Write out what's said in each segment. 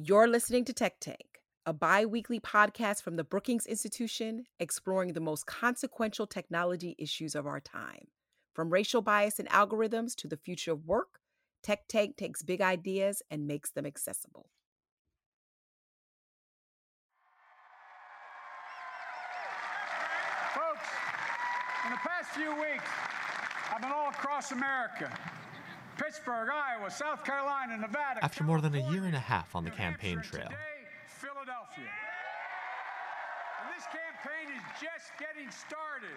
You're listening to Tech Tank, a bi weekly podcast from the Brookings Institution exploring the most consequential technology issues of our time. From racial bias and algorithms to the future of work, Tech Tank takes big ideas and makes them accessible. Folks, in the past few weeks, I've been all across America Pittsburgh, Iowa, South Carolina, Nevada. After more than a year and a half on the campaign trail, today, Philadelphia. And this campaign is just getting started.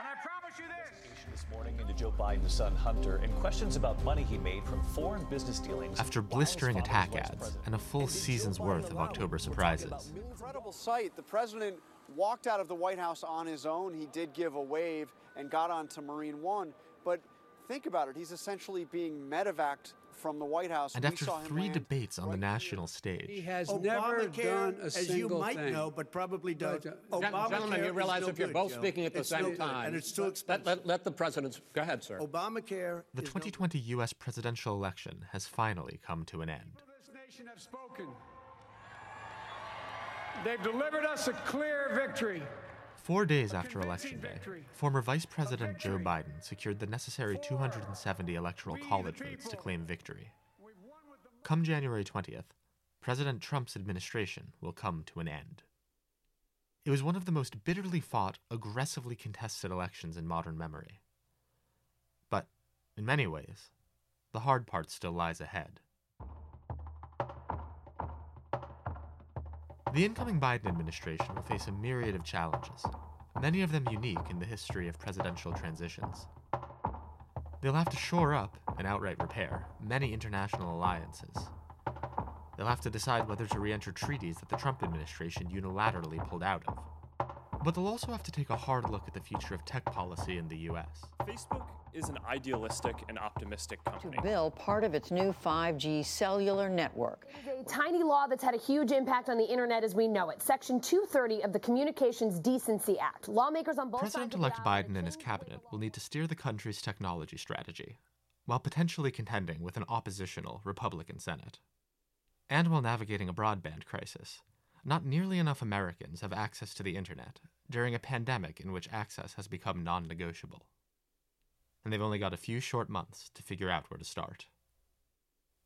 And I promise you this. This morning into Joe Biden's son Hunter and questions about money he made from foreign business dealings. after blistering attack ads and a full season's worth of October surprises, Incredible sight. The president walked out of the White House on his own. He did give a wave and got onto Marine One. But think about it. He's essentially being medevaced from the White House. and We after saw him three debates on the right national He stage, has never Obamacare, done a as single you might thing. know, but probably No, don't. Uh, Gen- Obamacare Gentlemen, you realize if you're good, both Joe. speaking at the It's same time, and it's too let, expensive. let, let the president's go ahead, sir. Obamacare. the is no 2020 US presidential election has finally come to an end. This nation have spoken. They've delivered us a clear victory. Four days after Election Day, former Vice President Joe. Biden secured the necessary 270 electoral college votes to claim victory. We've won with the Come January 20th, President Trump's administration will come to an end. It was one of the most bitterly fought, aggressively contested elections in modern memory. But, in many ways, the hard part still lies ahead. The incoming Biden administration will face a myriad of challenges, many of them unique in the history of presidential transitions. They'll have to shore up and outright repair many international alliances. They'll have to decide whether to re enter treaties that the Trump administration unilaterally pulled out of. But they'll also have to take a hard look at the future of tech policy in the US. Facebook is an idealistic and optimistic company. bill part of its new 5G cellular network. A tiny law that's had a huge impact on the internet as we know it. Section 230 of the Communications Decency Act. Lawmakers on both President sides of the elect aisle are Biden and his cabinet will need to steer the country's technology strategy, while potentially contending with an oppositional Republican Senate. And while navigating a broadband crisis, not nearly enough Americans have access to the internet during a pandemic in which access has become non negotiable. And they've only got a few short months to figure out where to start.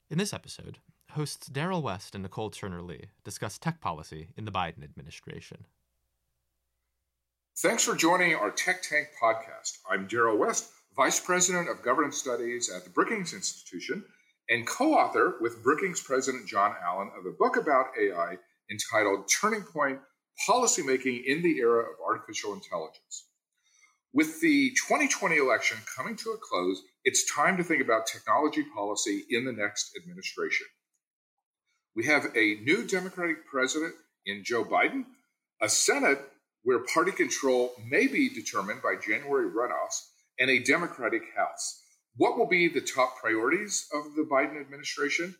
In this episode, hosts Darrell West and Nicole Turner Lee discuss tech policy in the Biden administration. Thanks for joining our Tech Tank podcast. I'm Darrell West, Vice President of Governance Studies at the Brookings Institution and co author with Brookings President John Allen of a book about AI entitled Turning Point Policymaking in the Era of Artificial Intelligence. With the 2020 election coming to a close, it's time to think about technology policy in the next administration. We have a new Democratic president in Joe Biden, a Senate where party control may be determined by January runoffs, and a Democratic House. What will be the top priorities of the Biden administration?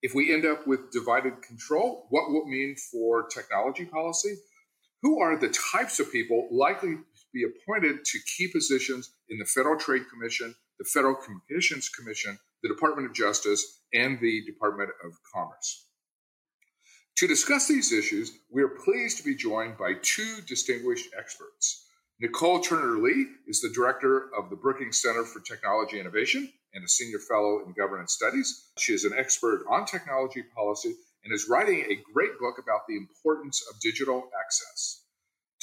If we end up with divided control, what will it mean for technology policy? Who are the types of people likely be appointed to key positions in the Federal Trade Commission, the Federal Communications Commission, the Department of Justice, and the Department of Commerce? To discuss these issues, we are pleased to be joined by two distinguished experts. Nicole Turner Lee is the director of the Brookings Center for Technology Innovation and a senior fellow in governance studies. She is an expert on technology policy and is writing a great book about the importance of digital access.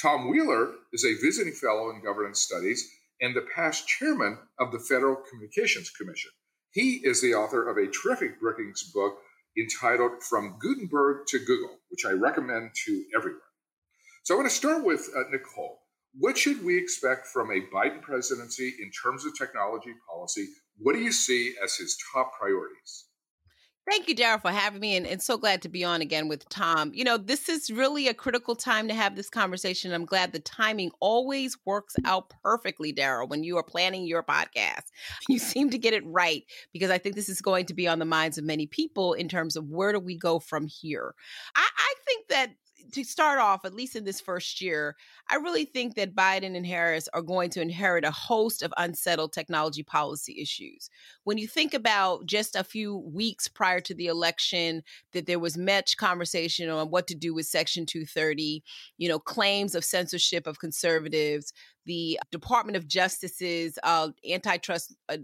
Tom Wheeler is a visiting fellow in governance studies and the past chairman of the Federal Communications Commission. He is the author of a terrific Brookings book entitled From Gutenberg to Google, which I recommend to everyone. So I want to start with uh, Nicole. What should we expect from a Biden presidency in terms of technology policy? What do you see as his top priorities? Thank you, Darrell, for having me, and, and so glad to be on again with Tom. You know, this is really a critical time to have this conversation. I'm glad the timing always works out perfectly, Darrell, when you are planning your podcast. You seem to get it right because I think this is going to be on the minds of many people in terms of where do we go from here. I, I think that to start off, at least in this first year, I really think that Biden and Harris are going to inherit a host of unsettled technology policy issues. When you think about just a few weeks prior to the election, that there was much conversation on what to do with Section 230, you know, claims of censorship of conservatives, the Department of Justice's uh, antitrust uh,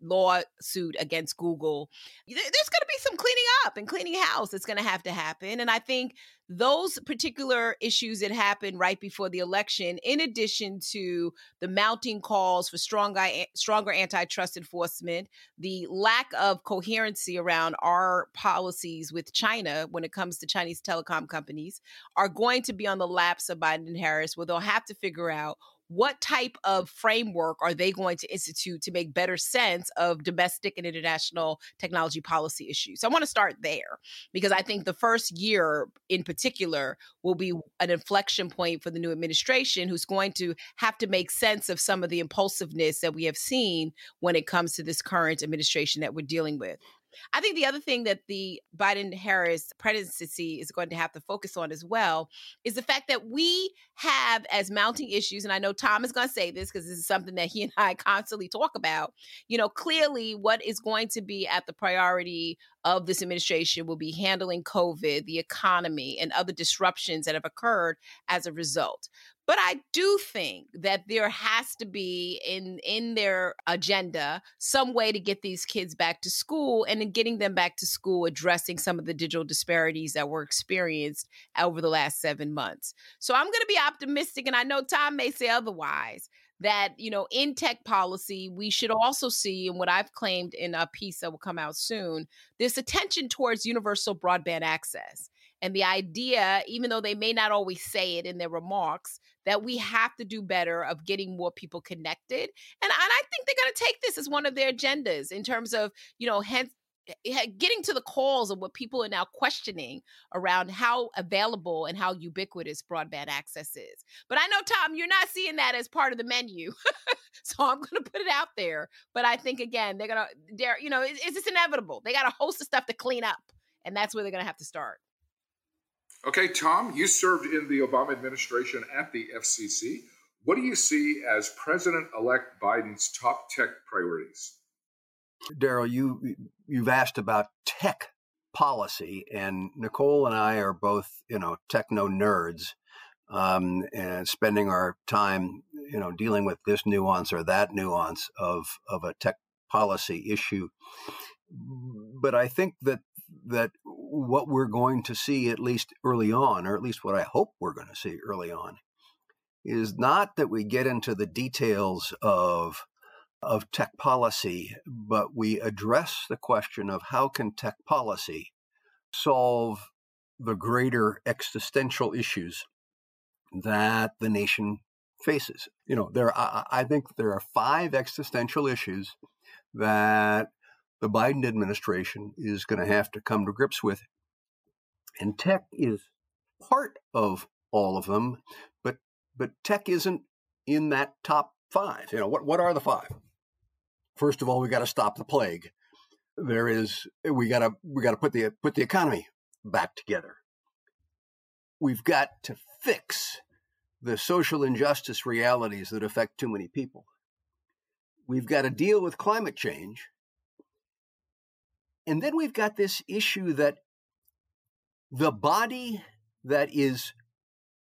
lawsuit against Google. There's going to be some cleaning up and cleaning house that's going to have to happen. And I think those particular issues that happened right before the election, in addition to the mounting calls for stronger, stronger antitrust enforcement, the lack of coherency around our policies with China when it comes to Chinese telecom companies, are going to be on the laps of Biden and Harris, where they'll have to figure out what type of framework are they going to institute to make better sense of domestic and international technology policy issues? So I want to start there because I think the first year in particular will be an inflection point for the new administration who's going to have to make sense of some of the impulsiveness that we have seen when it comes to this current administration that we're dealing with. I think the other thing that the Biden Harris presidency is going to have to focus on as well is the fact that we have as mounting issues, and I know Tom is going to say this because this is something that he and I constantly talk about. You know, clearly what is going to be at the priority of this administration will be handling COVID, the economy, and other disruptions that have occurred as a result. But I do think that there has to be in in their agenda some way to get these kids back to school and in getting them back to school addressing some of the digital disparities that were experienced over the last 7 months. So I'm going to be optimistic and I know Tom may say otherwise that you know in tech policy we should also see and what i've claimed in a piece that will come out soon this attention towards universal broadband access and the idea even though they may not always say it in their remarks that we have to do better of getting more people connected. And, and I think they're going to take this as one of their agendas in terms of, you know, hence Eh, getting to the calls of what people are now questioning around how available and how ubiquitous broadband access is. But I know, Tom, you're not seeing that as part of the menu. so I'm going to put it out there. But I think, again, they're going to, they're, you know, it's, it's just inevitable. They got a host of stuff to clean up. And that's where they're going to have to start. Okay, Tom, you served in the Obama administration at the FCC. What do you see as President elect Biden's top tech priorities? Darrell, you you've asked about tech policy, and Nicole and I are both, you know, techno nerds, um, and spending our time, you know, dealing with this nuance or that nuance of of a tech policy issue. But I think that that what we're going to see, at least early on, or at least what I hope we're going to see early on, is not that we get into the details of of tech policy, but we address the question of how can tech policy solve the greater existential issues that the nation faces. You know, there I think there are five existential issues that the Biden administration is going to have to come to grips with. And tech is part of all of them, but but tech isn't in that top five. You know, what what are the five? First of all, we got to stop the plague. There is we got to we got to put the put the economy back together. We've got to fix the social injustice realities that affect too many people. We've got to deal with climate change and then we've got this issue that the body that is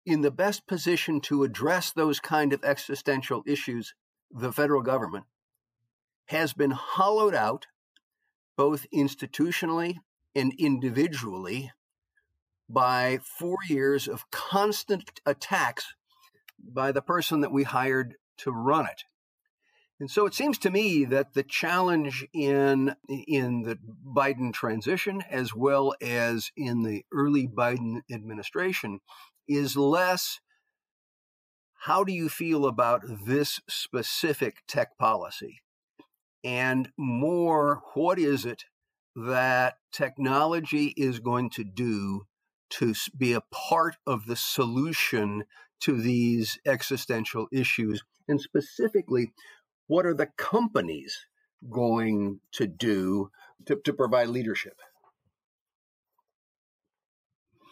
in the best position to address those kind of existential issues, the federal government, has been hollowed out both institutionally and individually by four years of constant attacks by the person that we hired to run it. And so it seems to me that the challenge in in the Biden transition as well as in the early Biden administration is less how do you feel about this specific tech policy and more what is it that technology is going to do to be a part of the solution to these existential issues and specifically what are the companies going to do to, to provide leadership?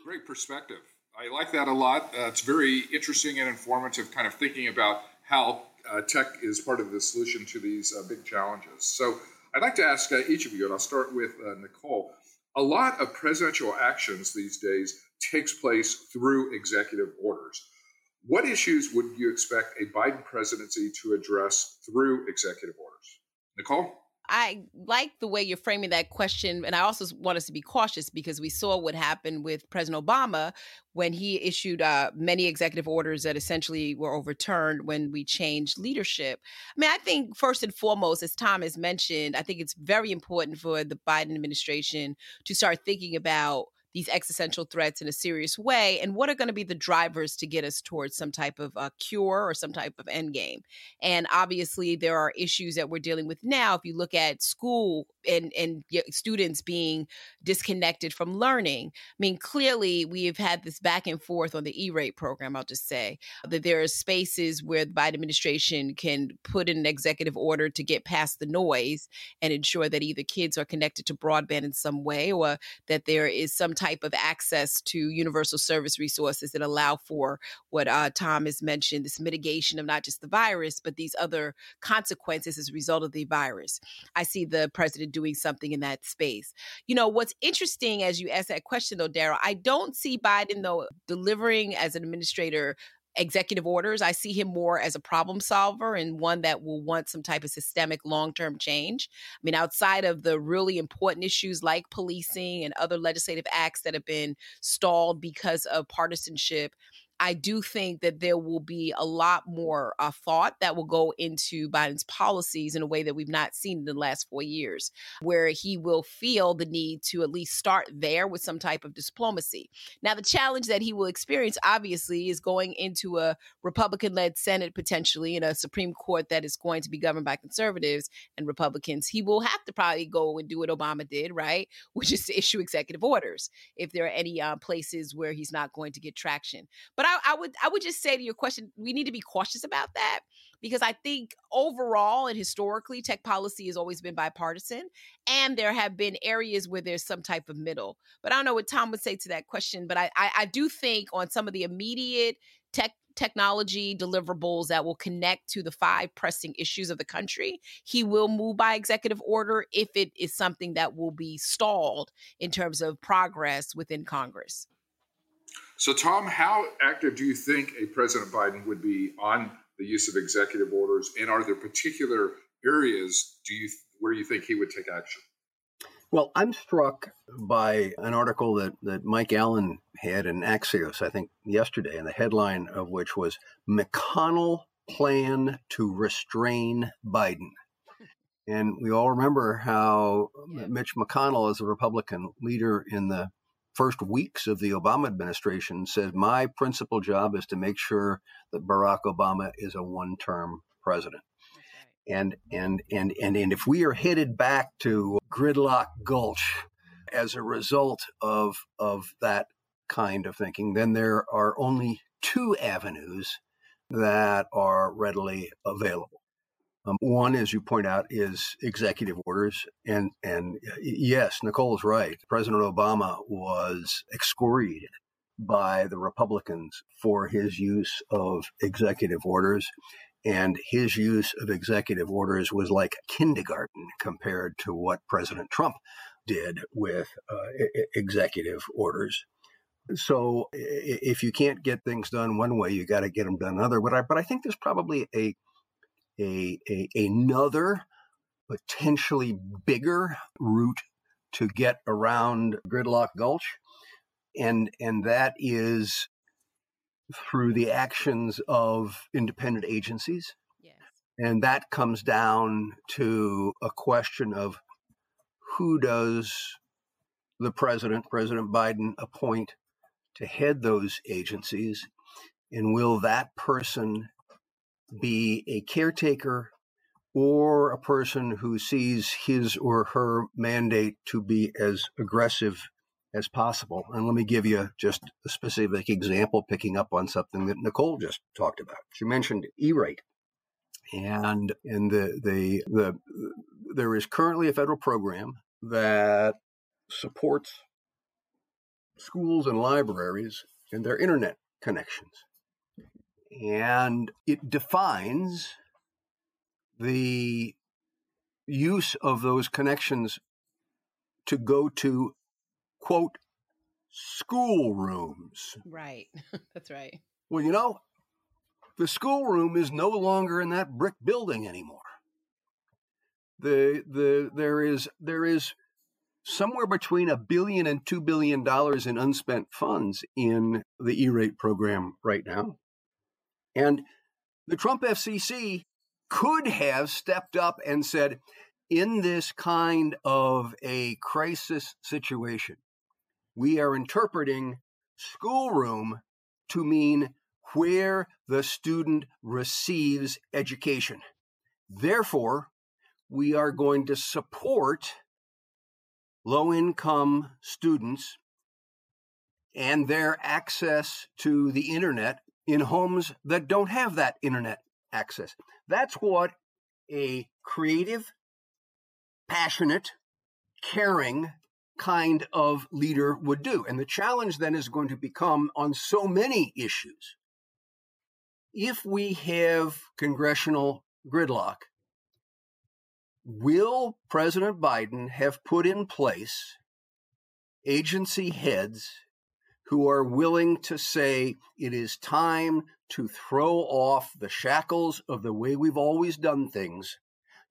Great perspective. I like that a lot. Uh, it's very interesting and informative, kind of thinking about how uh, tech is part of the solution to these uh, big challenges. So I'd like to ask uh, each of you, and I'll start with uh, Nicole. A lot of presidential actions these days takes place through executive orders. What issues would you expect a Biden presidency to address through executive orders? Nicole? I like the way you're framing that question. And I also want us to be cautious because we saw what happened with President Obama when he issued uh, many executive orders that essentially were overturned when we changed leadership. I mean, I think first and foremost, as Tom has mentioned, I think it's very important for the Biden administration to start thinking about these existential threats in a serious way and what are going to be the drivers to get us towards some type of cure or some type of end game and obviously there are issues that we're dealing with now if you look at school and and students being disconnected from learning. I mean clearly we have had this back and forth on the e-rate program i'll just say that there are spaces where the biden administration can put in an executive order to get past the noise and ensure that either kids are connected to broadband in some way or that there is some type of access to universal service resources that allow for what uh, Tom has mentioned this mitigation of not just the virus, but these other consequences as a result of the virus. I see the president doing something in that space. You know, what's interesting as you ask that question, though, Darrell, I don't see Biden, though, delivering as an administrator executive orders. I see him more as a problem solver and one that will want some type of systemic long term change. I mean, outside of the really important issues like policing and other legislative acts that have been stalled because of partisanship, I do think that there will be a lot more uh, thought that will go into Biden's policies in a way that we've not seen in the last four years, where he will feel the need to at least start there with some type of diplomacy. Now, the challenge that he will experience, obviously, is going into a Republican led Senate potentially in a Supreme Court that is going to be governed by conservatives and Republicans. He will have to probably go and do what Obama did, right? Which is to issue executive orders if there are any uh, places where he's not going to get traction. But I, I would I would just say to your question, we need to be cautious about that because I think overall and historically, tech policy has always been bipartisan, and there have been areas where there's some type of middle. But I don't know what Tom would say to that question. But I I, I do think on some of the immediate tech technology deliverables that will connect to the five pressing issues of the country, he will move by executive order if it is something that will be stalled in terms of progress within Congress. So, Tom, how active do you think a President Biden would be on the use of executive orders, and are there particular areas do you where you think he would take action? Well, I'm struck by an article that, that Mike Allen had in Axios, I think yesterday, and the headline of which was McConnell Plan to Restrain Biden. And we all remember how yeah. Mitch McConnell, as a Republican leader in the first weeks of the Obama administration said, My principal job is to make sure that Barack Obama is a one term president. And, and, and, and, and if we are headed back to gridlock gulch as a result of, of that kind of thinking, then there are only two avenues that are readily available. Um, one, as you point out, is executive orders, and and yes, Nicole is right. President Obama was excoriated by the Republicans for his use of executive orders, and his use of executive orders was like kindergarten compared to what President Trump did with uh, executive orders. So if you can't get things done one way, you got to get them done another. But I, but I think there's probably a a, a another potentially bigger route to get around Gridlock Gulch, and and that is through the actions of independent agencies. Yes. And that comes down to a question of who does the president, President Biden, appoint to head those agencies? And will that person be a caretaker or a person who sees his or her mandate to be as aggressive as possible. And let me give you just a specific example, picking up on something that Nicole just talked about. She mentioned E-rate. And in the, the the there is currently a federal program that supports schools and libraries and their internet connections. And it defines the use of those connections to go to, quote, schoolrooms. Right. That's right. Well, you know, the schoolroom is no longer in that brick building anymore. The the there is there is somewhere between a billion and two billion dollars in unspent funds in the E-rate program right now. And the Trump FCC could have stepped up and said, in this kind of a crisis situation, we are interpreting schoolroom to mean where the student receives education. Therefore, we are going to support low income students and their access to the internet in homes that don't have that internet access. That's what a creative, passionate, caring kind of leader would do. And the challenge then is going to become on so many issues. If we have congressional gridlock, will President Biden have put in place agency heads who are willing to say it is time to throw off the shackles of the way we've always done things,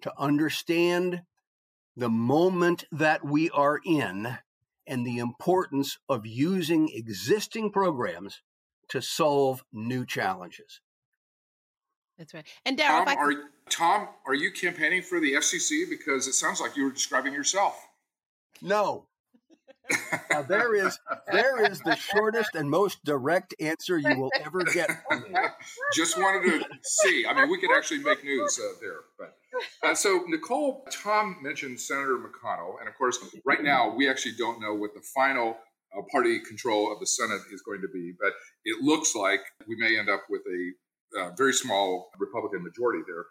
to understand the moment that we are in and the importance of using existing programs to solve new challenges. That's right. And Darrell, Tom, are, Tom, are you campaigning for the FCC? Because it sounds like you were describing yourself. No. Now there is there is the shortest and most direct answer you will ever get. Just wanted to see. I mean, we could actually make news uh, there. But uh, so Nicole, Tom mentioned Senator McConnell, and of course, right now we actually don't know what the final uh, party control of the Senate is going to be. But it looks like we may end up with a uh, very small Republican majority there.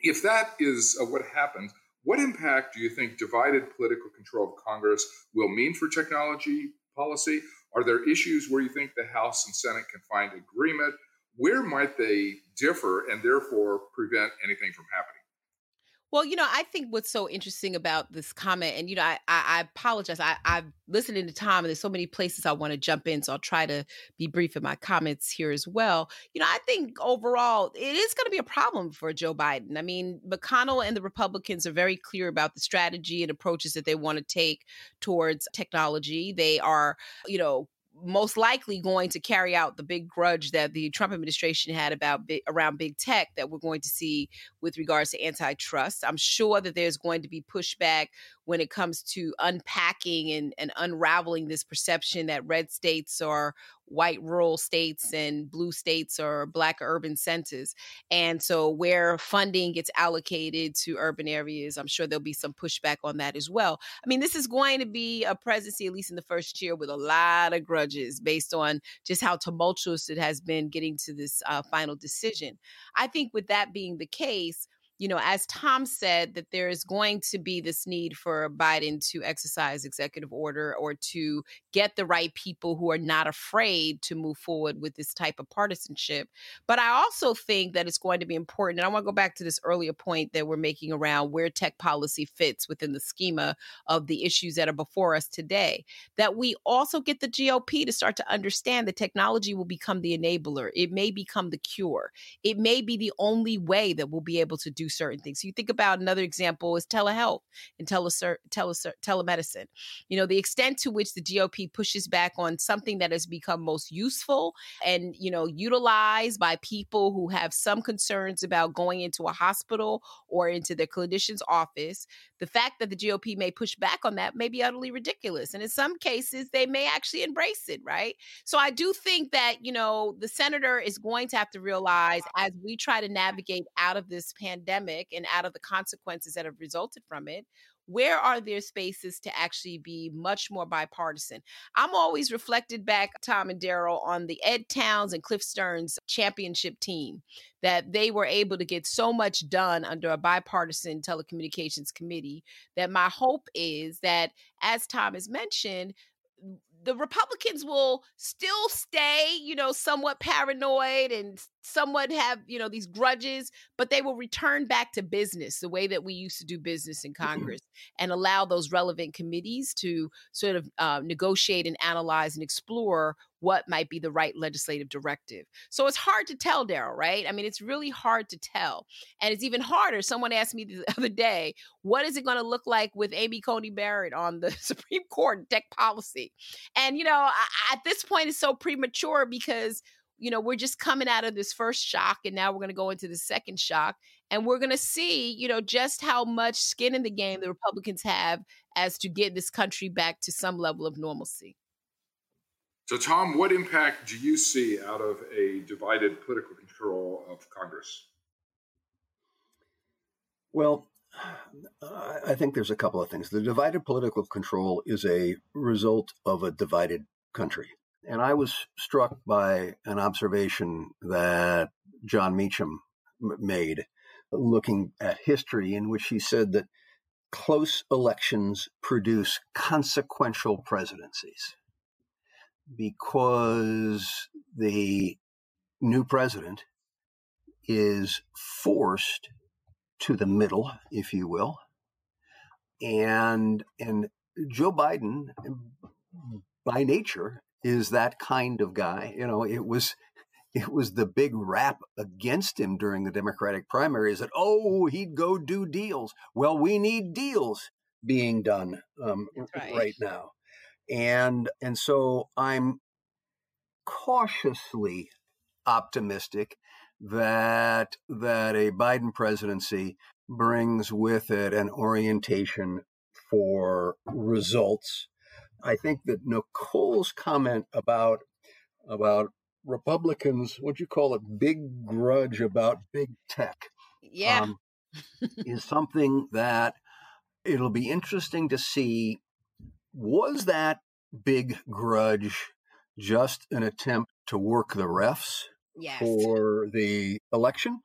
If that is uh, what happens, what impact do you think divided political control of Congress will mean for technology policy? Are there issues where you think the House and Senate can find agreement? Where might they differ and therefore prevent anything from happening? Well, you know, I think what's so interesting about this comment, and you know, I I, apologize. I, I'm listening to Tom, and there's so many places I want to jump in, so I'll try to be brief in my comments here as well. You know, I think overall it is going to be a problem for Joe Biden. I mean, McConnell and the Republicans are very clear about the strategy and approaches that they want to take towards technology. They are, you know, most likely going to carry out the big grudge that the Trump administration had about big, around big tech that we're going to see with regards to antitrust. I'm sure that there's going to be pushback when it comes to unpacking and, and unraveling this perception that red states are white rural states and blue states or black urban centers. And so, where funding gets allocated to urban areas, I'm sure there'll be some pushback on that as well. I mean, this is going to be a presidency, at least in the first year, with a lot of grudges based on just how tumultuous it has been getting to this uh, final decision. I think, with that being the case, you know, as Tom said, that there is going to be this need for Biden to exercise executive order or to get the right people who are not afraid to move forward with this type of partisanship. But I also think that it's going to be important. And I want to go back to this earlier point that we're making around where tech policy fits within the schema of the issues that are before us today. That we also get the GOP to start to understand that technology will become the enabler, it may become the cure, it may be the only way that we'll be able to do certain things. So you think about another example is telehealth and tele- tele- telemedicine. You know, the extent to which the GOP pushes back on something that has become most useful and, you know, utilized by people who have some concerns about going into a hospital or into their clinician's office. The fact that the GOP may push back on that may be utterly ridiculous. And in some cases, they may actually embrace it, right? So I do think that, you know, the senator is going to have to realize as we try to navigate out of this pandemic pandemic and out of the consequences that have resulted from it, where are there spaces to actually be much more bipartisan? I'm always reflected back, Tom and Darrell, on the Ed Towns and Cliff Stearns championship team, that they were able to get so much done under a bipartisan telecommunications committee. That my hope is that, as Tom has mentioned, the Republicans will still stay, you know, somewhat paranoid and somewhat have, you know, these grudges, but they will return back to business the way that we used to do business in Congress and allow those relevant committees to sort of uh, negotiate and analyze and explore what might be the right legislative directive. So it's hard to tell, Darrell, right? I mean, it's really hard to tell. And it's even harder. Someone asked me the other day, what is it going to look like with Amy Coney Barrett on the Supreme Court tech policy? And, you know, I, at this point, it's so premature because you know, we're just coming out of this first shock and now we're going to go into the second shock. And we're going to see, you know, just how much skin in the game the Republicans have as to get this country back to some level of normalcy. So, Tom, what impact do you see out of a divided political control of Congress? Well, I think there's a couple of things. The divided political control is a result of a divided country. And I was struck by an observation that Jon Meacham made looking at history, in which he said that close elections produce consequential presidencies because the new president is forced to the middle, if you will. And and Joe Biden by nature is that kind of guy. You know, it was it was the big rap against him during the Democratic primaries that oh he'd go do deals. Well, we need deals being done um, right. right now, and and so I'm cautiously optimistic that that a Biden presidency brings with it an orientation for results I think that Nicole's comment about about Republicans, what you call it, big grudge about big tech, yeah, um, is something that it'll be interesting to see. Was that big grudge just an attempt to work the refs yes. for the election?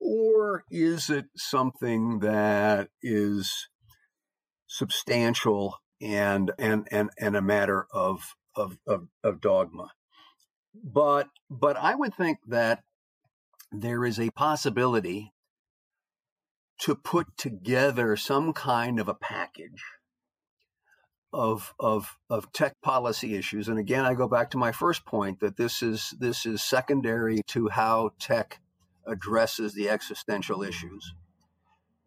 Or is it something that is substantial and and and and a matter of of of, of dogma. But but I would think that there is a possibility to put together some kind of a package of of of tech policy issues and again I go back to my first point that this is this is secondary to how tech addresses the existential issues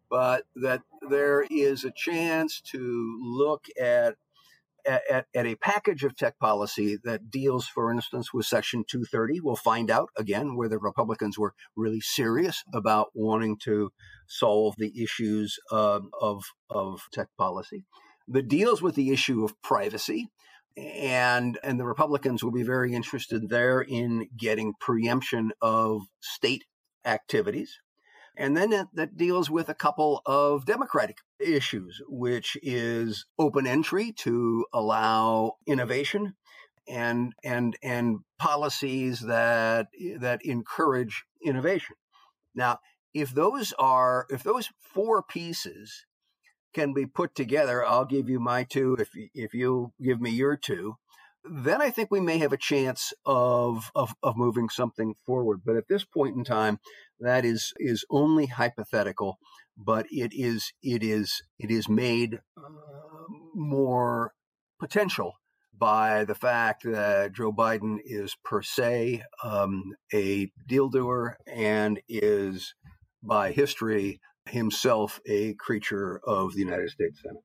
but that there is a chance to look at at, at, a package of tech policy that deals, for instance, with Section 230. We'll find out again where the Republicans were really serious about wanting to solve the issues um, of, of tech policy. That deals with the issue of privacy. And, and the Republicans will be very interested there in getting preemption of state activities. And then that, that deals with a couple of democratic issues, which is open entry to allow innovation and and and policies that that encourage innovation. Now, if those are if those four pieces can be put together, I'll give you my two if if you give me your two then I think we may have a chance of, of, of moving something forward. But at this point in time, that is is only hypothetical. But it is it is it is made uh, more potential by the fact that Joe Biden is per se um, a deal doer and is by history himself a creature of the United States Senate.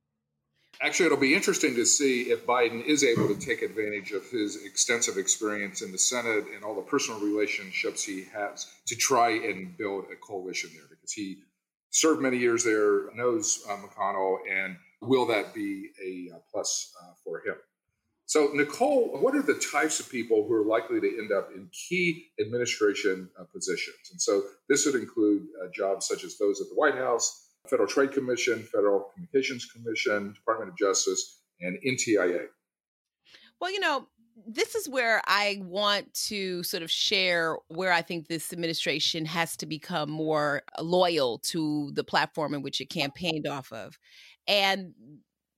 Actually, it'll be interesting to see if Biden is able to take advantage of his extensive experience in the Senate and all the personal relationships he has to try and build a coalition there because he served many years there, knows uh, McConnell, and will that be a uh, plus uh, for him? So, Nicole, what are the types of people who are likely to end up in key administration uh, positions? And so, this would include uh, jobs such as those at the White House Federal Trade Commission, Federal Communications Commission, Department of Justice, and NTIA. Well, you know, this is where I want to sort of share where I think this administration has to become more loyal to the platform in which it campaigned off of. And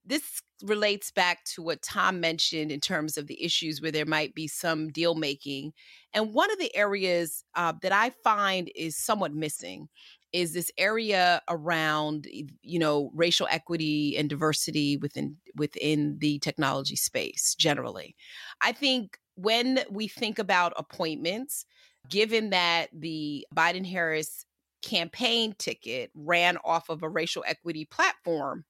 this relates back to what Tom mentioned in terms of the issues where there might be some deal making. And one of the areas uh, that I find is somewhat missing is this area around you know racial equity and diversity within within the technology space generally. I think when we think about appointments, given that the Biden Harris campaign ticket ran off of a racial equity platform,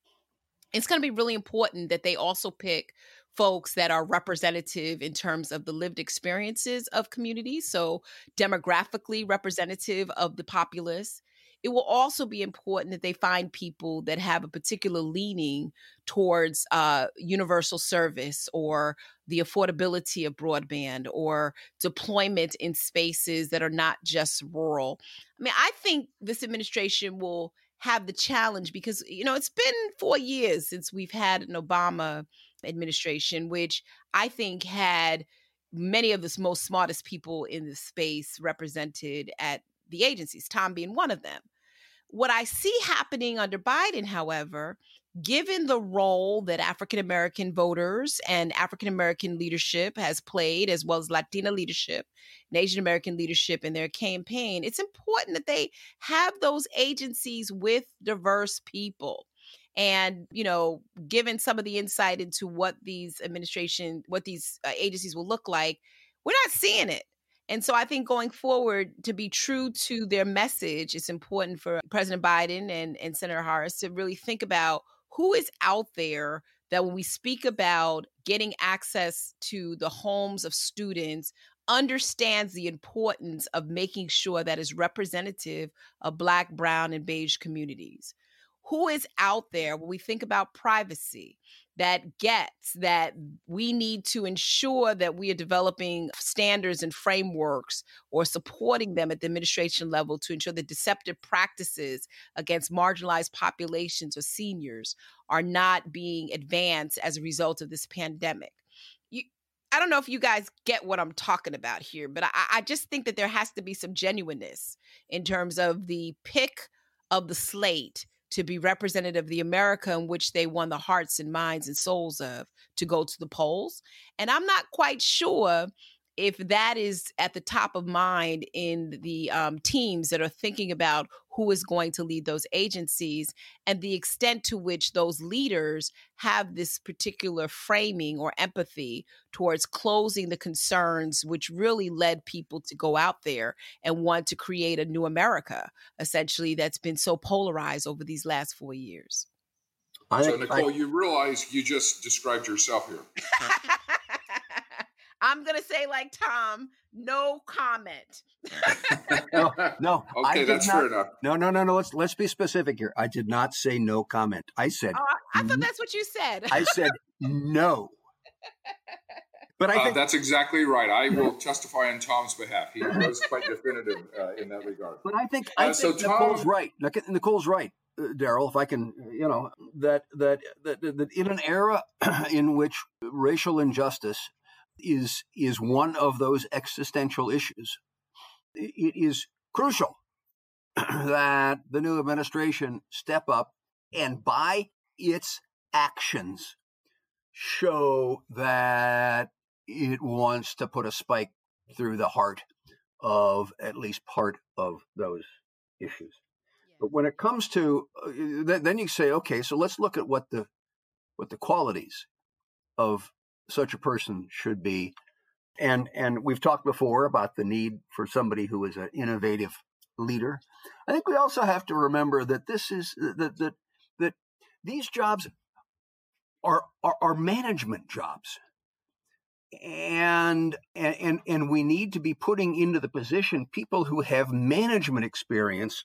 it's going to be really important that they also pick folks that are representative in terms of the lived experiences of communities, so demographically representative of the populace. It will also be important that they find people that have a particular leaning towards uh, universal service or the affordability of broadband or deployment in spaces that are not just rural. I mean, I think this administration will have the challenge because, you know, it's been four years since we've had an Obama administration, which I think had many of the most smartest people in the space represented at the agencies, Tom being one of them. What I see happening under Biden, however, given the role that African American voters and African American leadership has played, as well as Latina leadership and Asian American leadership in their campaign, it's important that they have those agencies with diverse people. And, you know, given some of the insight into what these administration, what these uh, agencies will look like, we're not seeing it. And so I think going forward, to be true to their message, it's important for President Biden and, and Senator Harris to really think about who is out there that when we speak about getting access to the homes of students understands the importance of making sure that is representative of black brown and beige communities? Who is out there when we think about privacy that gets that we need to ensure that we are developing standards and frameworks or supporting them at the administration level to ensure that deceptive practices against marginalized populations or seniors are not being advanced as a result of this pandemic. You, I don't know if you guys get what I'm talking about here, but I, I just think that there has to be some genuineness in terms of the pick of the slate to be representative of the America in which they won the hearts and minds and souls of to go to the polls. And I'm not quite sure if that is at the top of mind in the um, teams that are thinking about who is going to lead those agencies and the extent to which those leaders have this particular framing or empathy towards closing the concerns which really led people to go out there and want to create a new America, essentially, that's been so polarized over these last four years. so, Nicole, I, you realize you just described yourself here. I'm gonna say like Tom, no comment. no, no. Okay, that's not, fair enough. No, no, no, no. Let's let's be specific here. I did not say no comment. I said. Oh, I, I thought that's what you said. I said no. But I uh, think uh, that's exactly right. I will testify on Tom's behalf. He was quite definitive uh, in that regard. But I think I uh, think so Nicole's Tom, right. Nicole's right, uh, Darrell. If I can, you know, that, that that that in an era in which racial injustice is is one of those existential issues. It is crucial that the new administration step up and by its actions show that it wants to put a spike through the heart of at least part of those issues. But when it comes to uh, then you say, okay, so let's look at what the what the qualities of such a person should be. And and we've talked before about the need for somebody who is an innovative leader. I think we also have to remember that this is that that that these jobs are are, are management jobs. And, and and we need to be putting into the position people who have management experience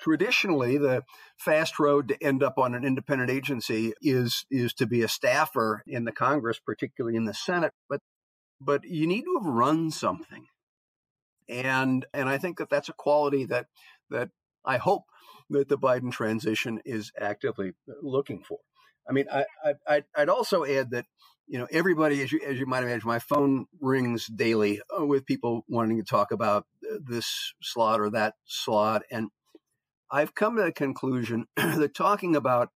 traditionally the fast road to end up on an independent agency is is to be a staffer in the Congress, particularly in the Senate. But but you need to have run something, and and I think that that's a quality that that I hope that the Biden transition is actively looking for. I mean, I, I I'd also add that you know everybody as you as you might imagine my phone rings daily uh, with people wanting to talk about this slot or that slot and I've come to the conclusion that talking about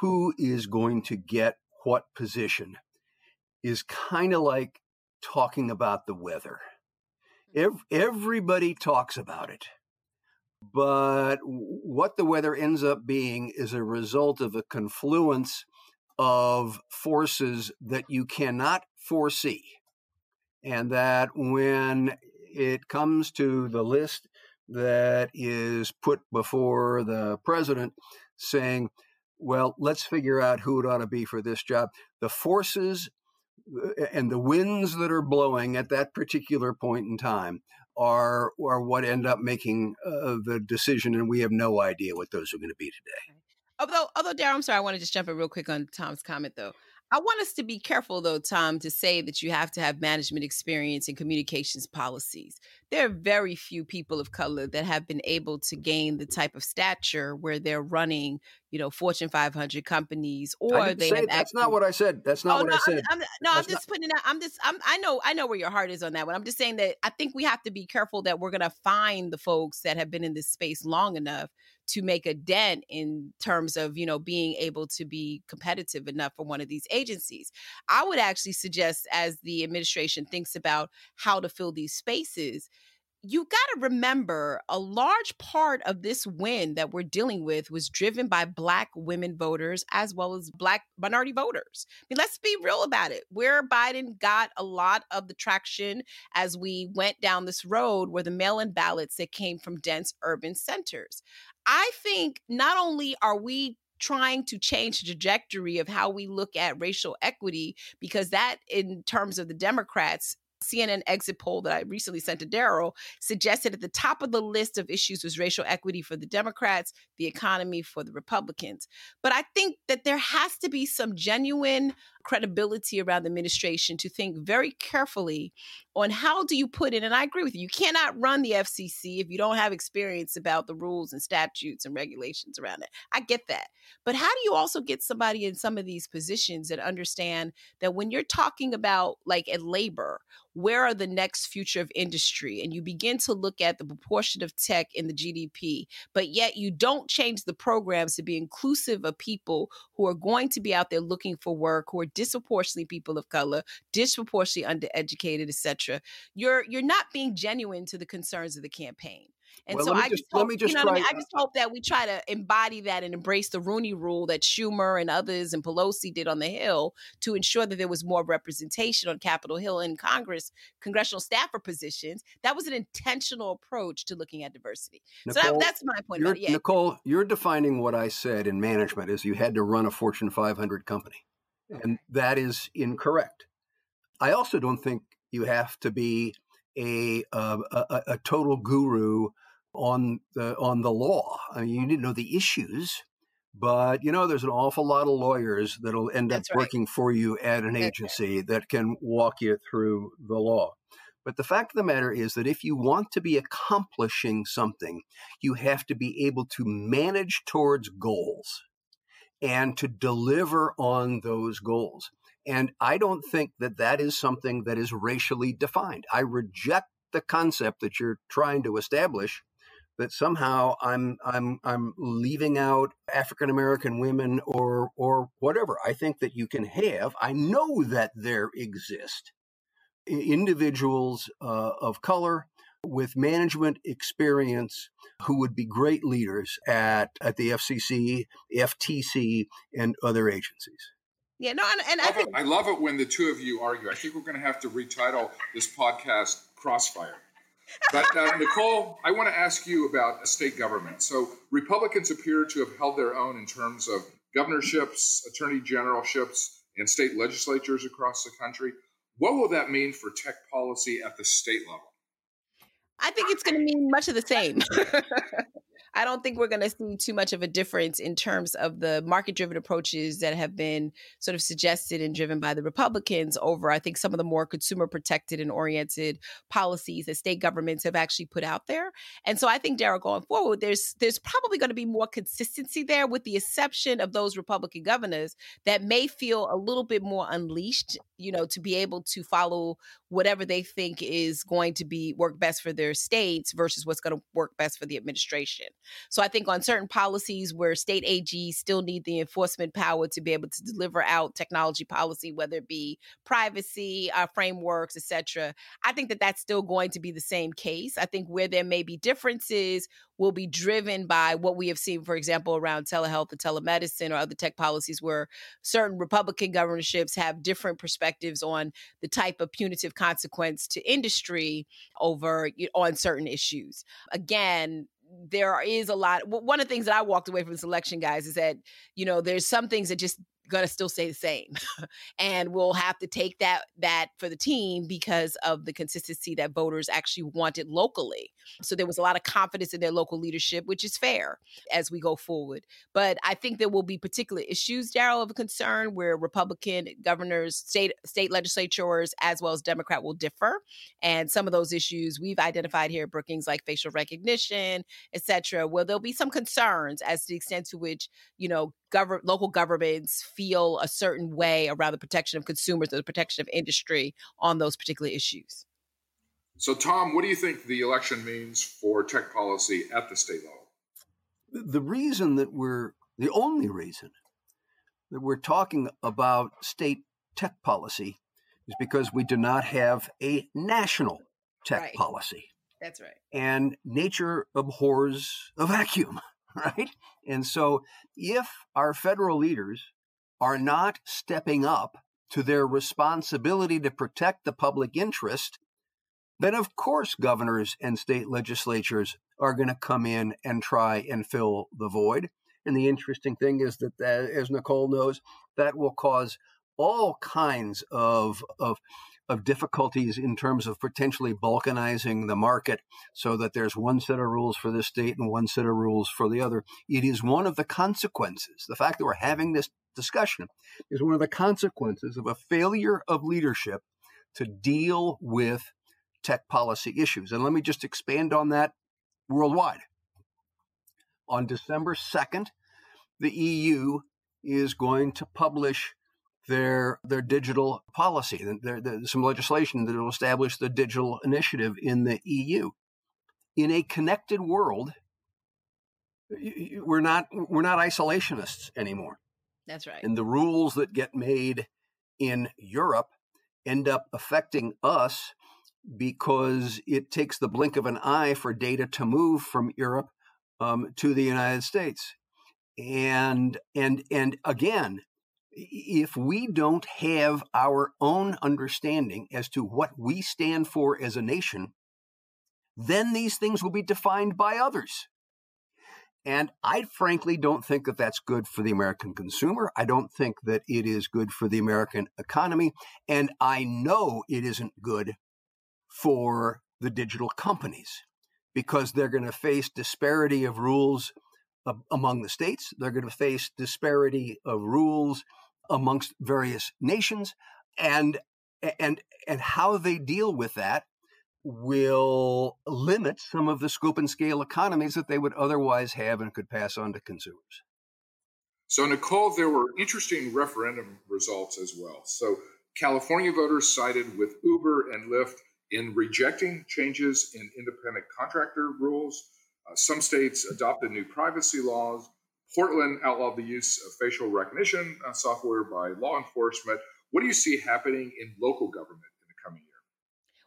who is going to get what position is kind of like talking about the weather. Mm-hmm. everybody talks about it. But what the weather ends up being is a result of a confluence of forces that you cannot foresee. And that when it comes to the list that is put before the president saying, well, let's figure out who it ought to be for this job. The forces uh, and the winds that are blowing at that particular point in time are are what end up making uh, the decision, and we have no idea what those are going to be today. Although, although, Darrell, I'm sorry, I want to just jump in real quick on Tom's comment, though. I want us to be careful, though, Tom, to say that you have to have management experience and communications policies. There are very few people of color that have been able to gain the type of stature where they're running, you know, Fortune 500 companies, or they have. That's actually, not what I said. That's not oh, what no, I said. I'm, I'm, no, that's I'm just not... putting it out. I'm just. I'm, I know. I know where your heart is on that one. I'm just saying that I think we have to be careful that we're going to find the folks that have been in this space long enough to make a dent in terms of you know being able to be competitive enough for one of these agencies. I would actually suggest as the administration thinks about how to fill these spaces you got to remember a large part of this win that we're dealing with was driven by black women voters as well as black minority voters. I mean, let's be real about it. Where Biden got a lot of the traction as we went down this road were the mail in ballots that came from dense urban centers. I think not only are we trying to change the trajectory of how we look at racial equity, because that, in terms of the Democrats, CNN exit poll that I recently sent to Darrell suggested at the top of the list of issues was racial equity for the Democrats, the economy for the Republicans. But I think that there has to be some genuine credibility around the administration to think very carefully on how do you put in and I agree with you you cannot run the FCC if you don't have experience about the rules and statutes and regulations around it. I get that but how do you also get somebody in some of these positions that understand that when you're talking about like at labor where are the next future of industry and you begin to look at the proportion of tech in the GDP but yet you don't change the programs to be inclusive of people who are going to be out there looking for work who are disproportionately people of color, disproportionately undereducated, etc. You're you're not being genuine to the concerns of the campaign. And well, so I just, just hope, just you know try, I, mean? I just hope that we try to embody that and embrace the Rooney Rule that Schumer and others and Pelosi did on the Hill to ensure that there was more representation on Capitol Hill in Congress, congressional staffer positions. That was an intentional approach to looking at diversity. Nicole, so that, that's my point about it. Yeah. Nicole, you're defining what I said in management as you had to run a Fortune 500 company. And that is incorrect. I also don't think you have to be um, a, a, a total guru on the on the law. I mean, you need to know the issues, but you know, there's an awful lot of lawyers that'll end That's up right. working for you at an agency that can walk you through the law. But the fact of the matter is that if you want to be accomplishing something, you have to be able to manage towards goals and to deliver on those goals. And I don't think that that is something that is racially defined. I reject the concept that you're trying to establish that somehow I'm I'm I'm leaving out African American women or or whatever. I think that you can have. I know that there exist individuals uh, of color with management experience who would be great leaders at at the FCC, FTC, and other agencies. Yeah, no, and, and I, I, think I love it when the two of you argue. I think we're going to have to retitle this podcast "Crossfire." But uh, Nicole, I want to ask you about state government. So Republicans appear to have held their own in terms of governorships, attorney generalships, and state legislatures across the country. What will that mean for tech policy at the state level? I think it's going to mean much of the same. I don't think we're going to see too much of a difference in terms of the market driven approaches that have been sort of suggested and driven by the Republicans over, I think, some of the more consumer protected and oriented policies that state governments have actually put out there. And so I think, Darrell, going forward, there's there's probably going to be more consistency there, with the exception of those Republican governors that may feel a little bit more unleashed you know to be able to follow whatever they think is going to be work best for their states versus what's going to work best for the administration. So i think on certain policies where state ags still need the enforcement power to be able to deliver out technology policy whether it be privacy uh, frameworks etc i think that that's still going to be the same case. I think where there may be differences will be driven by what we have seen, for example, around telehealth and telemedicine or other tech policies where certain Republican governorships have different perspectives on the type of punitive consequence to industry over on certain issues. Again, there is a lot. One of the things that I walked away from this election, guys, is that you know there's some things that just going to still stay the same and we'll have to take that that for the team because of the consistency that voters actually wanted locally. So there was a lot of confidence in their local leadership which is fair as we go forward. But i think there will be particular issues Darrell of concern where republican governors state state legislatures as well as democrat will differ. And some of those issues we've identified here at brookings like facial recognition etc well there'll be some concerns as to the extent to which you know Govern, local governments feel a certain way around the protection of consumers or the protection of industry on those particular issues. So, Tom, what do you think the election means for tech policy at the state level? The reason that we're the only reason that we're talking about state tech policy is because we do not have a national tech right. policy. That's right. And nature abhors a vacuum. right? And so if our federal leaders are not stepping up to their responsibility to protect the public interest, then of course governors and state legislatures are going to come in and try and fill the void. And the interesting thing is that, as Nicole knows, that will cause all kinds of, of of difficulties in terms of potentially balkanizing the market so that there's one set of rules for this state and one set of rules for the other. It is one of the consequences. The fact that we're having this discussion is one of the consequences of a failure of leadership to deal with tech policy issues. And let me just expand on that worldwide. On December 2nd, the EU is going to publish their their digital policy. There, there's some legislation that will establish the digital initiative in the EU. In a connected world, we're not we're not isolationists anymore. That's right. And the rules that get made in Europe end up affecting us because it takes the blink of an eye for data to move from Europe um, to the United States. And and and again, if we don't have our own understanding as to what we stand for as a nation, then these things will be defined by others. And I frankly don't think that that's good for the American consumer. I don't think that it is good for the American economy. And I know it isn't good for the digital companies because they're going to face disparity of rules among the states. They're going to face disparity of rules amongst various nations and and and how they deal with that will limit some of the scope and scale economies that they would otherwise have and could pass on to consumers. So, Nicole, there were interesting referendum results as well. So, California voters sided with Uber and Lyft in rejecting changes in independent contractor rules. Uh, some states adopted new privacy laws. Portland outlawed the use of facial recognition uh, software by law enforcement. What do you see happening in local government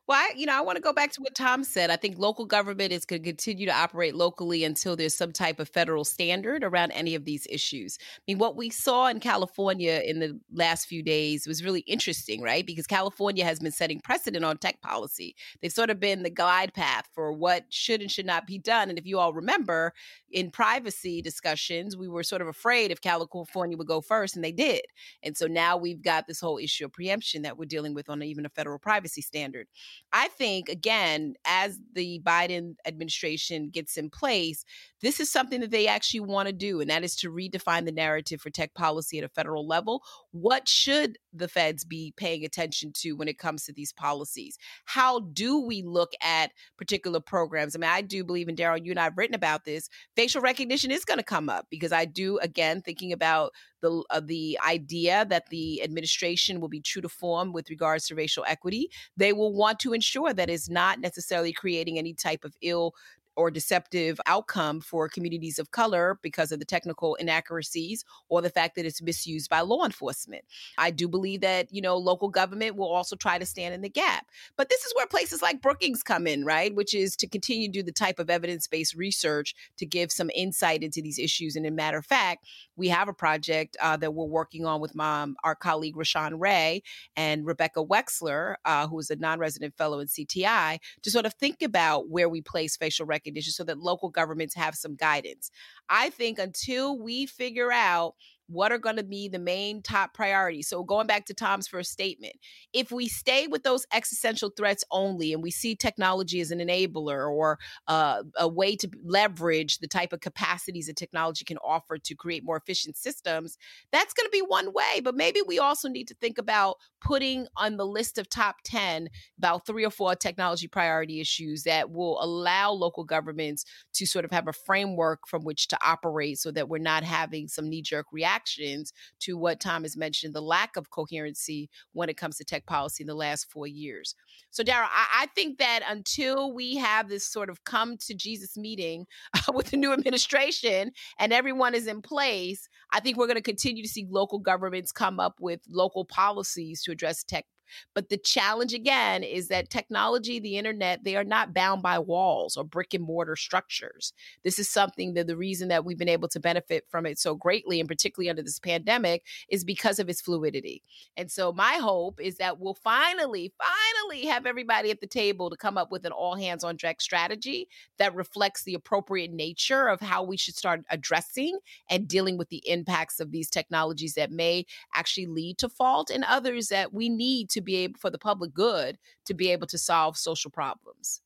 well, I, you know, I want to go back to what Tom said. I think local government is going to continue to operate locally until there's some type of federal standard around any of these issues. I mean, what we saw in California in the last few days was really interesting, right? Because California has been setting precedent on tech policy. They've sort of been the glide path for what should and should not be done. And if you all remember, in privacy discussions, we were sort of afraid if California would go first, and they did. And so now we've got this whole issue of preemption that we're dealing with on even a federal privacy standard. I think, again, as the Biden administration gets in place, this is something that they actually want to do, and that is to redefine the narrative for tech policy at a federal level. What should the feds be paying attention to when it comes to these policies? How do we look at particular programs? I mean, I do believe, in Darrell, you and I have written about this. Facial recognition is going to come up because I do, again, thinking about the uh, the idea that the administration will be true to form with regards to racial equity. They will want to ensure that it's not necessarily creating any type of ill or deceptive outcome for communities of color because of the technical inaccuracies or the fact that it's misused by law enforcement. I do believe that, you know, local government will also try to stand in the gap. But this is where places like Brookings come in, right? Which is to continue to do the type of evidence-based research to give some insight into these issues. And in matter of fact, we have a project uh, that we're working on with my, our colleague Rashawn Ray and Rebecca Wexler, uh, who is a non-resident fellow in CTI, to sort of think about where we place facial recognition so that local governments have some guidance. I think until we figure out what are going to be the main top priorities. So, going back to Tom's first statement, if we stay with those existential threats only and we see technology as an enabler or uh, a way to leverage the type of capacities that technology can offer to create more efficient systems, that's going to be one way. But maybe we also need to think about putting on the list of top 10 about three or four technology priority issues that will allow local governments to sort of have a framework from which to operate so that we're not having some knee jerk reaction reactions to what Tom has mentioned the lack of coherency when it comes to tech policy in the last four years. So, Darrell, I, I think that until we have this sort of come to Jesus meeting uh, with the new administration and everyone is in place, I think we're going to continue to see local governments come up with local policies to address tech but the challenge again is that technology, the internet, they are not bound by walls or brick and mortar structures. This is something that the reason that we've been able to benefit from it so greatly, and particularly under this pandemic, is because of its fluidity. And so my hope is that we'll finally, finally have everybody at the table to come up with an all hands on deck strategy that reflects the appropriate nature of how we should start addressing and dealing with the impacts of these technologies that may actually lead to fault and others that we need to to be able for the public good to be able to solve social problems.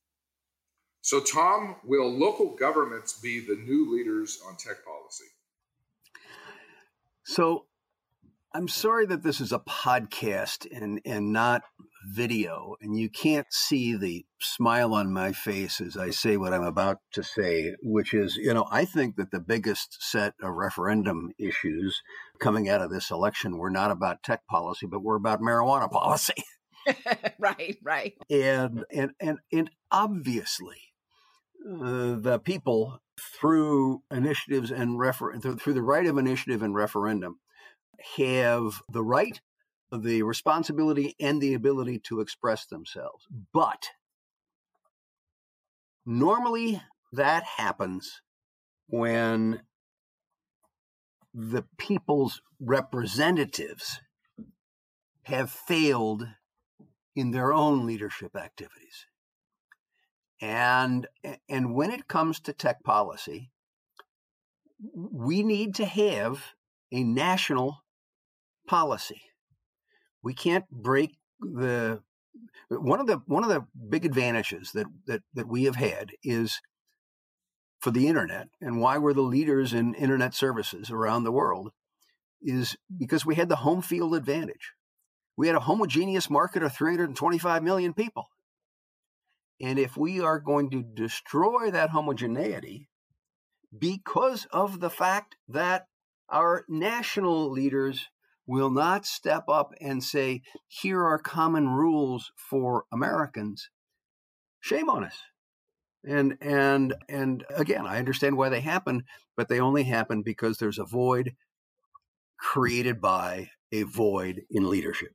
So, Tom, will local governments be the new leaders on tech policy? So, I'm sorry that this is a podcast and, and not video, and you can't see the smile on my face as I say what I'm about to say, which is, you know, I think that the biggest set of referendum issues coming out of this election were not about tech policy, but were about marijuana policy. right, right. And and and and obviously, uh, the people through initiatives and refer through the right of initiative and referendum have the right the responsibility and the ability to express themselves. But normally that happens when the people's representatives have failed in their own leadership activities. And, and when it comes to tech policy, we need to have a national policy we can't break the one of the one of the big advantages that that that we have had is for the internet and why we're the leaders in internet services around the world is because we had the home field advantage. We had a homogeneous market of 325 million people. And if we are going to destroy that homogeneity because of the fact that our national leaders will not step up and say, here are common rules for Americans, shame on us. And and and again, I understand why they happen, but they only happen because there's a void created by a void in leadership.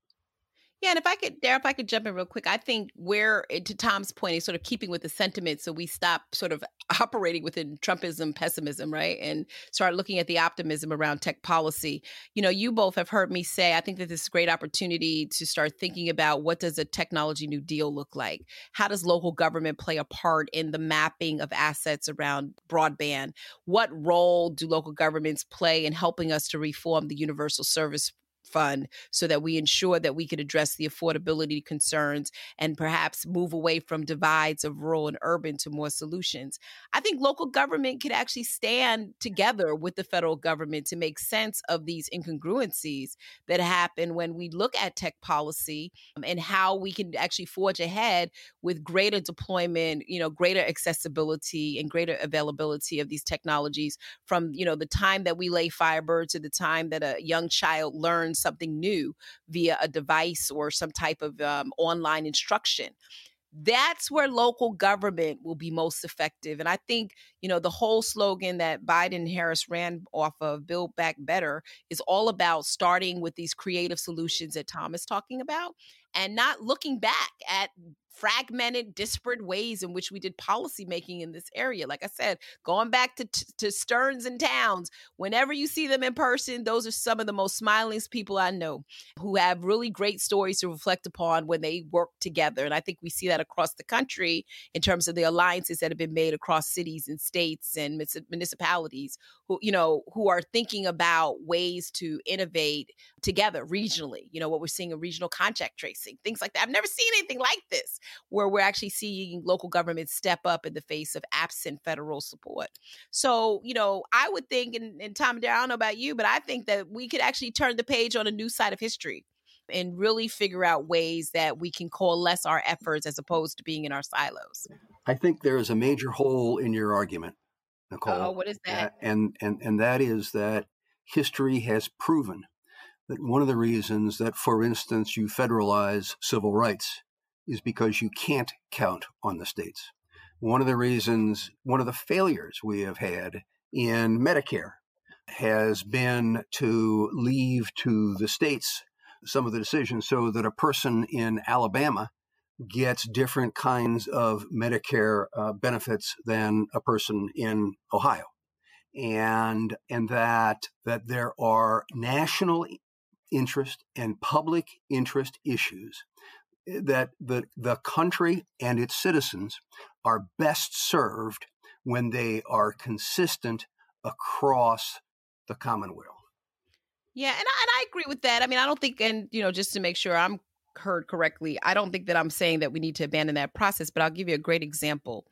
Yeah, and if I could, Darrell, if I could jump in real quick, I think where, eh, to Tom's point, is sort of keeping with the sentiment, so we stop sort of operating within Trumpism, pessimism, right, and start looking at the optimism around tech policy. You know, you both have heard me say, I think that this is a great opportunity to start thinking about what does a technology New Deal look like? How does local government play a part in the mapping of assets around broadband? What role do local governments play in helping us to reform the universal service fund so that we ensure that we could address the affordability concerns and perhaps move away from divides of rural and urban to more solutions. I think local government could actually stand together with the federal government to make sense of these incongruencies that happen when we look at tech policy um, and how we can actually forge ahead with greater deployment, you know, greater accessibility and greater availability of these technologies from, you know, the time that we lay fiber to the time that a young child learns something new via a device or some type of um, online instruction that's where local government will be most effective. And I think, you know, the whole slogan that Biden and Harris ran off of, Build Back Better, is all about starting with these creative solutions that Tom is talking about and not looking back at fragmented, disparate ways in which we did policymaking in this area. Like I said, going back to, to Stearns and Towns, whenever you see them in person, those are some of the most smilingest people I know who have really great stories to reflect upon when they work together. And I think we see that across the country in terms of the alliances that have been made across cities and states and municipalities who, you know, who are thinking about ways to innovate together regionally. You know, what we're seeing in regional contact tracing, things like that. I've never seen anything like this where we're actually seeing local governments step up in the face of absent federal support. So, you know, I would think, and, and Tom I don't know about you, but I think that we could actually turn the page on a new side of history and really figure out ways that we can coalesce our efforts as opposed to being in our silos. I think there is a major hole in your argument, Nicole. Oh, what is that? And and and that is that history has proven that one of the reasons that, for instance, you federalize civil rights is because you can't count on the states. One of the reasons, one of the failures we have had in Medicare has been to leave to the states some of the decisions so that a person in Alabama gets different kinds of Medicare uh, benefits than a person in Ohio. And, and that, that there are national interest and public interest issues that the, the country and its citizens are best served when they are consistent across the Commonwealth. Yeah, and I, and I agree with that. I mean, I don't think, and you know, just to make sure I'm heard correctly, I don't think that I'm saying that we need to abandon that process, but I'll give you a great example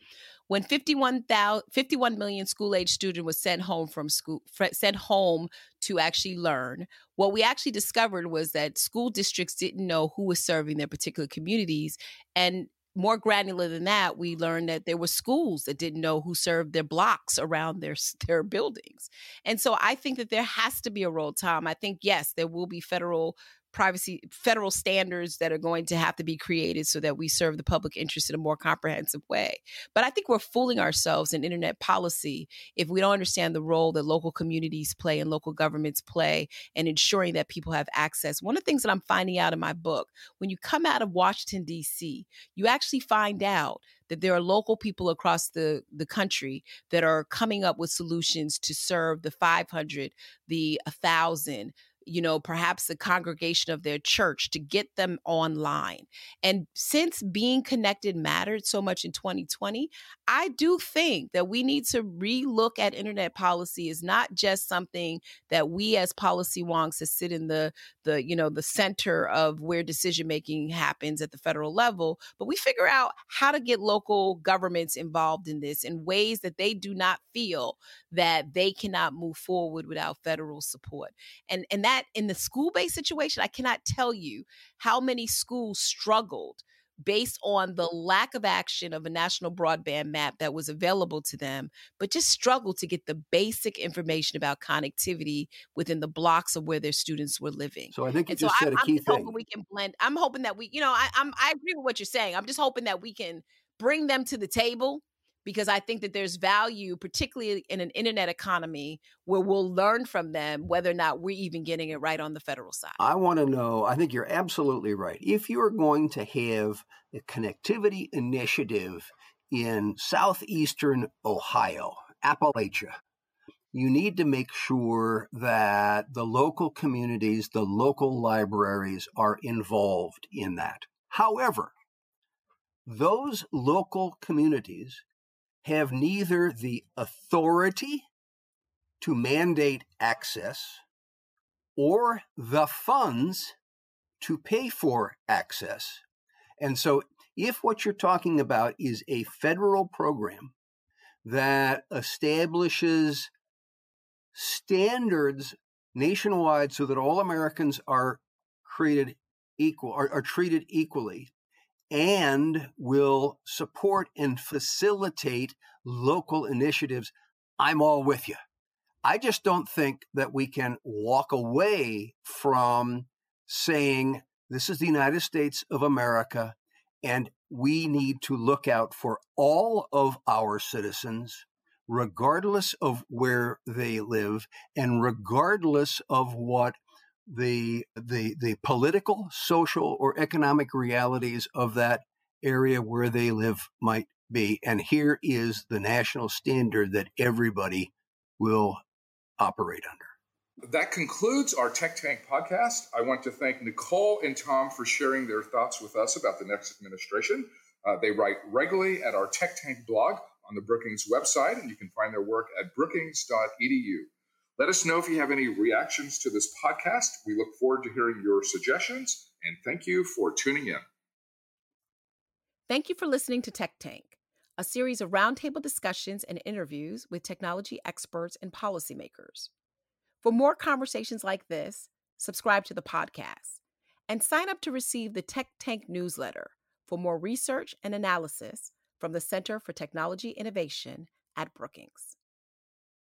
when 51, 51 million school age students was sent home from school sent home to actually learn what we actually discovered was that school districts didn't know who was serving their particular communities and more granular than that, we learned that there were schools that didn't know who served their blocks around their their buildings. And so I think that there has to be a role, Tom. I think yes, there will be federal privacy federal standards that are going to have to be created so that we serve the public interest in a more comprehensive way. But I think we're fooling ourselves in internet policy if we don't understand the role that local communities play and local governments play in ensuring that people have access. One of the things that I'm finding out in my book, when you come out of Washington D.C., you actually find out that there are local people across the, the country that are coming up with solutions to serve the 500, the 1,000, you know, perhaps the congregation of their church to get them online. And since being connected mattered so much in 2020, I do think that we need to relook at internet policy as not just something that we as policy wonks to sit in the the you know the center of where decision making happens at the federal level, but we figure out how to get local governments involved in this in ways that they do not feel that they cannot move forward without federal support. And and that in the school-based situation, I cannot tell you how many schools struggled based on the lack of action of a national broadband map that was available to them, but just struggled to get the basic information about connectivity within the blocks of where their students were living. So I think you and just so said I'm, a key I'm thing. we can blend. I'm hoping that we, you know, I, I'm I agree with what you're saying. I'm just hoping that we can bring them to the table because I think that there's value, particularly in an internet economy, where we'll learn from them whether or not we're even getting it right on the federal side. I want to know, I think you're absolutely right. If you're going to have a connectivity initiative in southeastern Ohio, Appalachia, you need to make sure that the local communities, the local libraries are involved in that. However, those local communities have neither the authority to mandate access or the funds to pay for access. And so, if what you're talking about is a federal program that establishes standards nationwide so that all Americans are created equal are, are treated equally and will support and facilitate local initiatives, I'm all with you. I just don't think that we can walk away from saying this is the United States of America and we need to look out for all of our citizens, regardless of where they live and regardless of what the the the political, social, or economic realities of that area where they live might be. And here is the national standard that everybody will operate under. That concludes our Tech Tank podcast. I want to thank Nicole and Tom for sharing their thoughts with us about the next administration. Uh, they write regularly at our Tech Tank blog on the Brookings website, and you can find their work at brookings.edu. Let us know if you have any reactions to this podcast. We look forward to hearing your suggestions, and thank you for tuning in. Thank you for listening to Tech Tank, a series of roundtable discussions and interviews with technology experts and policymakers. For more conversations like this, subscribe to the podcast and sign up to receive the Tech Tank newsletter for more research and analysis from the Center for Technology Innovation at Brookings.